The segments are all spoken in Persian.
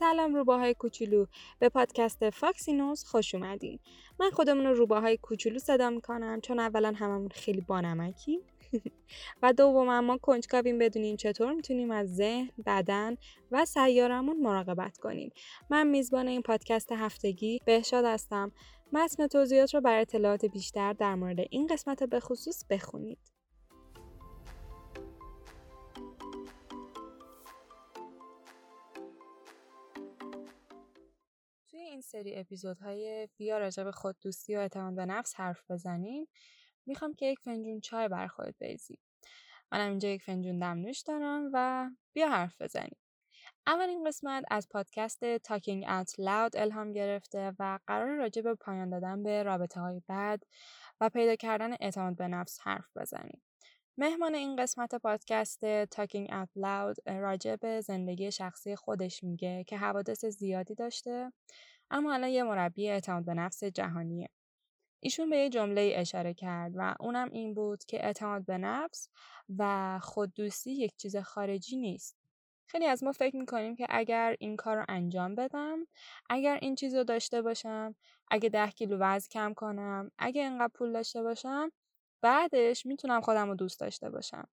سلام روباهای کوچولو به پادکست فاکسینوز خوش اومدین من خودمون رو روباهای کوچولو صدا می‌کنم چون اولا هممون خیلی بانمکیم و دوم ما کنجکاویم بدونیم چطور می‌تونیم از ذهن، بدن و سیاره‌مون مراقبت کنیم. من میزبان این پادکست هفتگی بهشاد هستم. متن توضیحات رو برای اطلاعات بیشتر در مورد این قسمت به خصوص بخونید. این سری اپیزودهای بیا راجع به خود دوستی و اعتماد به نفس حرف بزنیم می‌خوام که یک فنجون چای بر خودت بریزی منم اینجا یک فنجون دمنوش دارم و بیا حرف بزنیم اولین قسمت از پادکست Talking Out Loud الهام گرفته و قرار راجع پایان دادن به رابطه های بد و پیدا کردن اعتماد به نفس حرف بزنیم. مهمان این قسمت پادکست Talking Out Loud راجع زندگی شخصی خودش میگه که حوادث زیادی داشته اما الان یه مربی اعتماد به نفس جهانیه. ایشون به یه جمله اشاره کرد و اونم این بود که اعتماد به نفس و خوددوستی یک چیز خارجی نیست. خیلی از ما فکر می‌کنیم که اگر این کار رو انجام بدم اگر این چیز رو داشته باشم اگه ده کیلو وزن کم کنم اگه اینقدر پول داشته باشم بعدش می‌تونم خودم رو دوست داشته باشم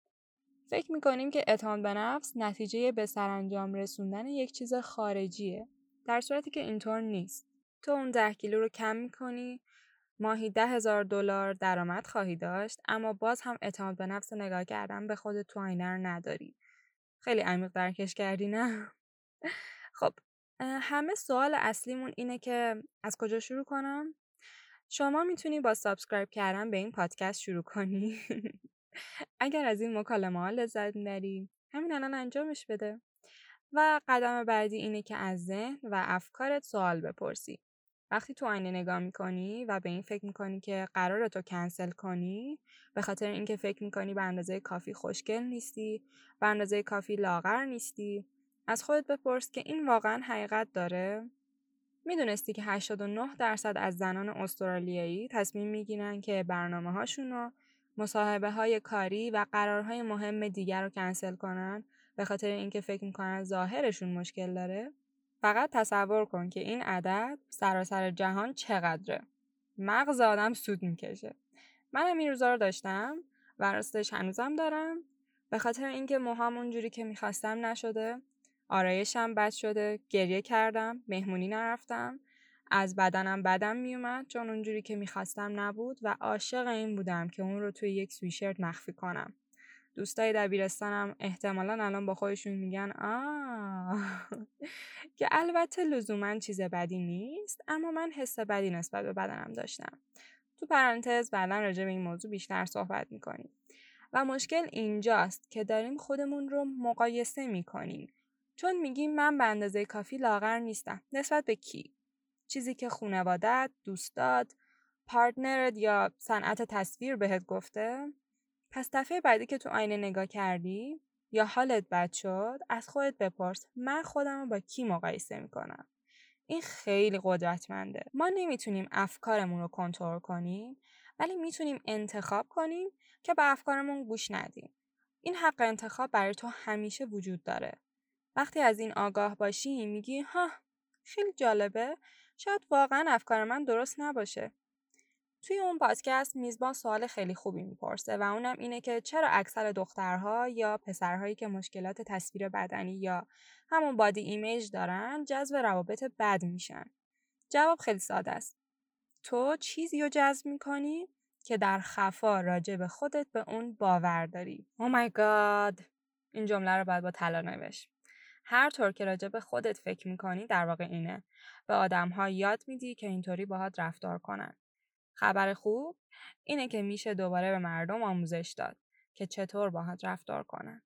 فکر می‌کنیم که اعتماد به نفس نتیجه به سرانجام رسوندن یک چیز خارجیه در صورتی که اینطور نیست. تو اون ده کیلو رو کم می‌کنی ماهی ده هزار دلار درآمد خواهی داشت اما باز هم اعتماد به نفس نگاه کردن به خود تو آینه رو نداری. خیلی عمیق درکش کردی نه؟ خب همه سوال اصلیمون اینه که از کجا شروع کنم؟ شما می‌تونی با subscribe کردن به این پادکست شروع کنی؟ اگر از این مکالمه ها لذت می‌بری همین الان انجامش بده. و قدم بعدی اینه که از ذهن و افکارت سوال بپرسی. وقتی تو آینه نگاه می‌کنی و به این فکر می‌کنی که قرار تو کنسل کنی به خاطر اینکه فکر می‌کنی به اندازه کافی خوشگل نیستی به اندازه کافی لاغر نیستی از خودت بپرس که این واقعا حقیقت داره. می‌دونستی که 89 درصد از زنان استرالیایی تصمیم می‌گیرن که برنامه هاشون رو مصاحبه های کاری و قرارهای مهم دیگر رو کنسل کنن به خاطر اینکه فکر می‌کنن ظاهرشون مشکل داره فقط تصور کن که این عدد سراسر جهان چقدره. مغز آدم سود می‌کشه. منم این روزا رو داشتم و راستش هنوزم دارم. به خاطر اینکه موهام اونجوری که می‌خواستم نشده. آرایشم بد شده. گریه کردم. مهمونی نرفتم. از بدنم بدم میومد چون اونجوری که می‌خواستم نبود و عاشق این بودم که اون رو توی یک سویشرت مخفی کنم. دوستای دبیرستانم احتمالا الان با خودشون میگن آه. که البته لزوما چیز بدی نیست اما من حس بدی نسبت به بدنم داشتم. تو پرانتز بعدا راجع به این موضوع بیشتر صحبت می‌کنیم. و مشکل اینجاست که داریم خودمون رو مقایسه می‌کنیم. چون میگیم من به اندازه کافی لاغر نیستم. نسبت به کی؟ چیزی که خونوادت دوستات پارتنرت یا صنعت تصویر بهت گفته؟ پس دفعه بعدی که تو آینه نگاه کردی یا حالت بد شد از خودت بپرس من خودم رو با کی مقایسه می‌کنم؟ این خیلی قدرتمنده. ما نمی‌تونیم افکارمون رو کنترل کنیم ولی می‌تونیم انتخاب کنیم که به افکارمون گوش ندیم. این حق انتخاب برای تو همیشه وجود داره. وقتی از این آگاه باشی میگی ها خیلی جالبه. شاید واقعا افکار من درست نباشه. توی اون پادکست میزبان سوال خیلی خوبی می‌پرسه و اونم اینه که چرا اکثر دخترها یا پسرهایی که مشکلات تصویر بدنی یا همون بادی ایمیج دارن جذب روابط بد میشن؟ جواب خیلی ساده است. تو چیزی رو جذب می‌کنی که در خفا راجع به خودت به اون باور داری. او مای گاد این جمله رو باید با طلا نوشت. هر طور که راجع به خودت فکر می‌کنی در واقع اینه. به آدم یاد میدی که اینطوری باهات رفتار کنن. خبر خوب اینه که میشه دوباره به مردم آموزش داد که چطور باهات رفتار کنن.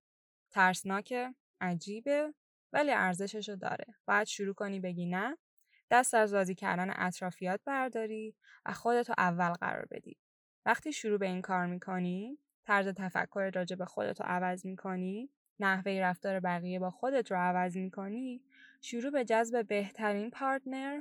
ترسناکه، عجیبه ولی ارزششو داره. باید شروع کنی بگی نه، دست از راضی کردن اطرافیات برداری و خودتو اول قرار بدی. وقتی شروع به این کار می‌کنی، طرز تفکر راجع به خودتو عوض می‌کنی، نحوه رفتار بقیه با خودت رو عوض می‌کنی، شروع به جذب بهترین پارتنر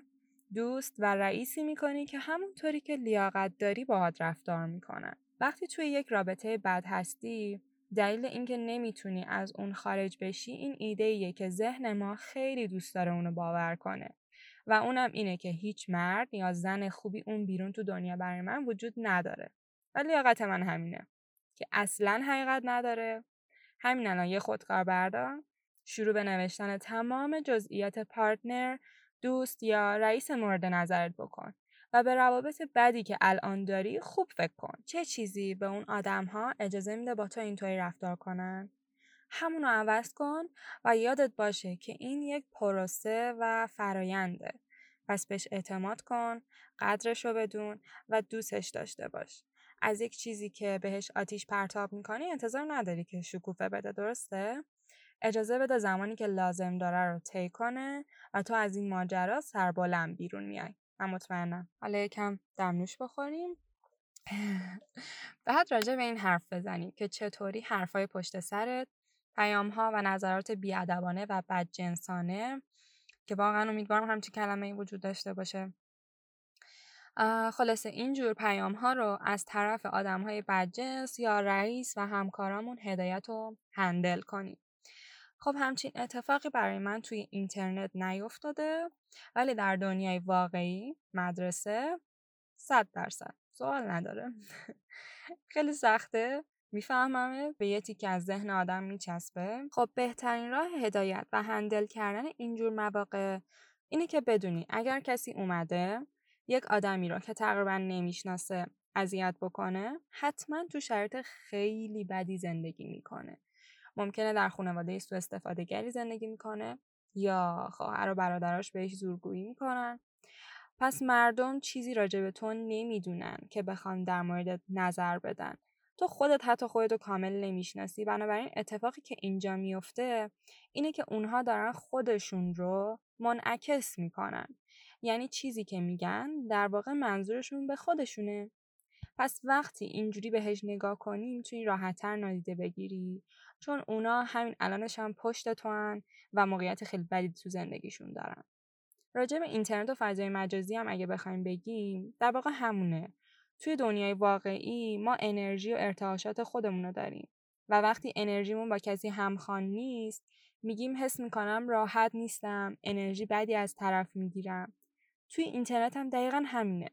دوست و رئیسی می‌کنی که همونطوری که لیاقت داری باهات رفتار می‌کنن. وقتی توی یک رابطه بد هستی دلیل اینکه نمی‌تونی از اون خارج بشی این ایده ایه که ذهن ما خیلی دوست داره اونو باور کنه. و اونم اینه که هیچ مرد یا زن خوبی اون بیرون تو دنیا برای من وجود نداره. ولی لیاقت من همینه که اصلا حقیقت نداره. همین الان یه خودکار بردار شروع به نوشتن تمام جزئیات پارتنر دوست یا رئیس مورد نظرت بکن و به روابط بدی که الان داری خوب فکر کن. چه چیزی به اون آدم ها اجازه میده با تو اینطوری رفتار کنن؟ همونو عوض کن و یادت باشه که این یک پروسه و فراینده پس بهش اعتماد کن قدرش رو بدون و دوستش داشته باش. از یک چیزی که بهش آتیش پرتاب می‌کنی انتظار نداری که شکوفه بده درسته؟ اجازه بده زمانی که لازم داره رو طی کنه و تو از این ماجرا سربلند بیرون میای. من مطمئنم. حالا یکم دمنوش بخوریم. بعد راجع به این حرف بزنیم که چطوری حرفای پشت سرت پیام ها و نظرات بیادبانه و بدجنسانه که واقعا امیدوارم همچین کلمه ای وجود داشته باشه. خلاصه اینجور پیام ها رو از طرف آدم های بدجنس یا رئیس و همکارامون هدایت و هندل کنیم. خب همچین اتفاقی برای من توی اینترنت نیفتاده ولی در دنیای واقعی مدرسه صد درصد. سوال نداره. خیلی سخته. میفهممه. به یه تیکه از ذهن آدم میچسبه. خب بهترین راه هدایت و هندل کردن اینجور مواقع اینه که بدونی اگر کسی اومده یک آدمی رو که تقریبا نمی‌شناسه اذیت بکنه حتما تو شرایط خیلی بدی زندگی می‌کنه. ممکنه در خانواده سو استفاده گری زندگی می‌کنه یا خواهر و برادراش بهش زورگویی می‌کنن. پس مردم چیزی راجع به تو نمی‌دونن که بخوان در مورد نظر بدن. تو خودت حتی خودتو کامل نمی‌شناسی. بنابراین اتفاقی که اینجا میفته اینه که اونها دارن خودشون رو منعکس می‌کنن. یعنی چیزی که میگن در واقع منظورشون به خودشونه. پس وقتی اینجوری بهش نگاه کنی می‌تونی راحتتر نادیده بگیری. چون اونا همین الانش هم پشت تو هن و موقعیت خیلی بدی تو زندگیشون دارن. راجع به اینترنت و فضای مجازی هم اگه بخوایم بگیم در واقع همونه. توی دنیای واقعی ما انرژی و ارتعاشات خودمون رو داریم و وقتی انرژیمون با کسی همخوان نیست میگیم حس می‌کنم راحت نیستم انرژی بدی از طرف می‌گیرم. توی اینترنت هم دقیقا همینه.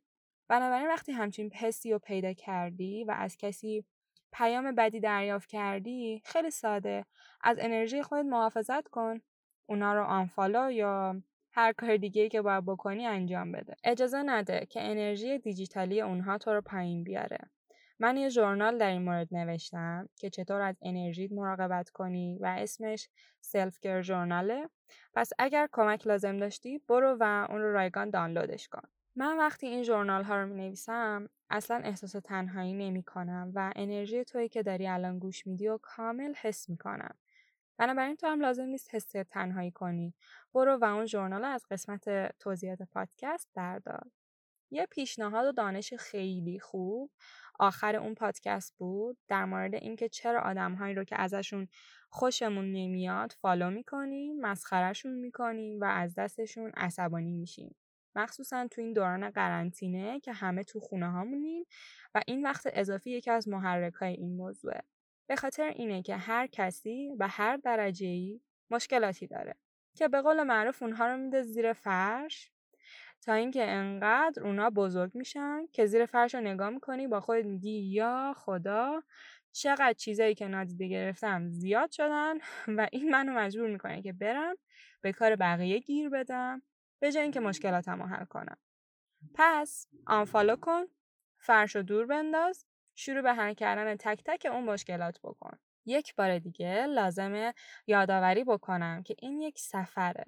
بنابراین وقتی همچین حسی رو پیدا کردی و از کسی پیام بدی دریافت کردی خیلی ساده. از انرژی خودت محافظت کن. اونا رو آنفالو یا هر کار دیگه که باید بکنی انجام بده. اجازه نده که انرژی دیجیتالی اونها تو رو پایین بیاره. من یه ژورنال در این مورد نوشتم که چطور از انرژیت مراقبت کنی و اسمش self care journal ه. پس اگر کمک لازم داشتی برو و اون رو رایگان دانلودش کن. من وقتی این ژورنال ها رو می نویسم اصلا احساس تنهایی نمی کنم و انرژی تویی که داری الان گوش میدی و کامل حس می کنم. بنابراین تو هم لازم نیست حس تنهایی کنی. برو و اون ژورنال از قسمت توضیحات پادکست بردار. یه پیشنهاد و دانش خیلی خوب آخر اون پادکست بود در مورد اینکه چرا آدمهایی رو که ازشون خوشمون نمیاد فالو می‌کنیم مسخرهشون می‌کنیم و از دستشون عصبانی میشیم مخصوصا تو این دوران قرنطینه که همه تو خونه هامونیم و این وقت اضافی یکی از محرک های این موضوعه. به خاطر اینه که هر کسی و هر درجه ای مشکلاتی داره که به قول معروف اونها رو میده زیر فرش تا اینکه انقدر اونا بزرگ میشن که زیر فرش رو نگاه می‌کنی با خودت میگی یا خدا چقدر چیزایی که نادیده گرفتم زیاد شدن و این منو مجبور می‌کنه که برم به کار بقیه گیر بدم به جای اینکه مشکلاتم رو حل کنم. پس آنفالو کن فرش و دور بنداز شروع به حل کردن تک تک اون مشکلات بکن. یک بار دیگه لازمه یادآوری بکنم که این یک سفره.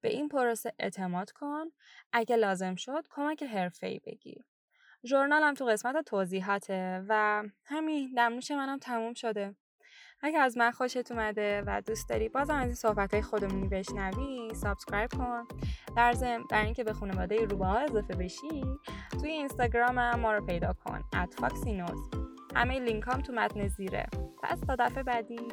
به این پروسه اعتماد کن. اگه لازم شد کمک حرفه‌ای بگیر. ژورنالم تو قسمت توضیحاته و همین دمنوش منم تموم شده. اگه از من خوشت اومده و دوست داری بازم از این صحبت های خودمونی بشنوی subscribe کن. در ضمن برای اینکه به خانواده روباها اضافه بشی توی اینستاگرام ما رو پیدا کن at همه لینک هم تو متن زیره. پس تا دفعه بعدی.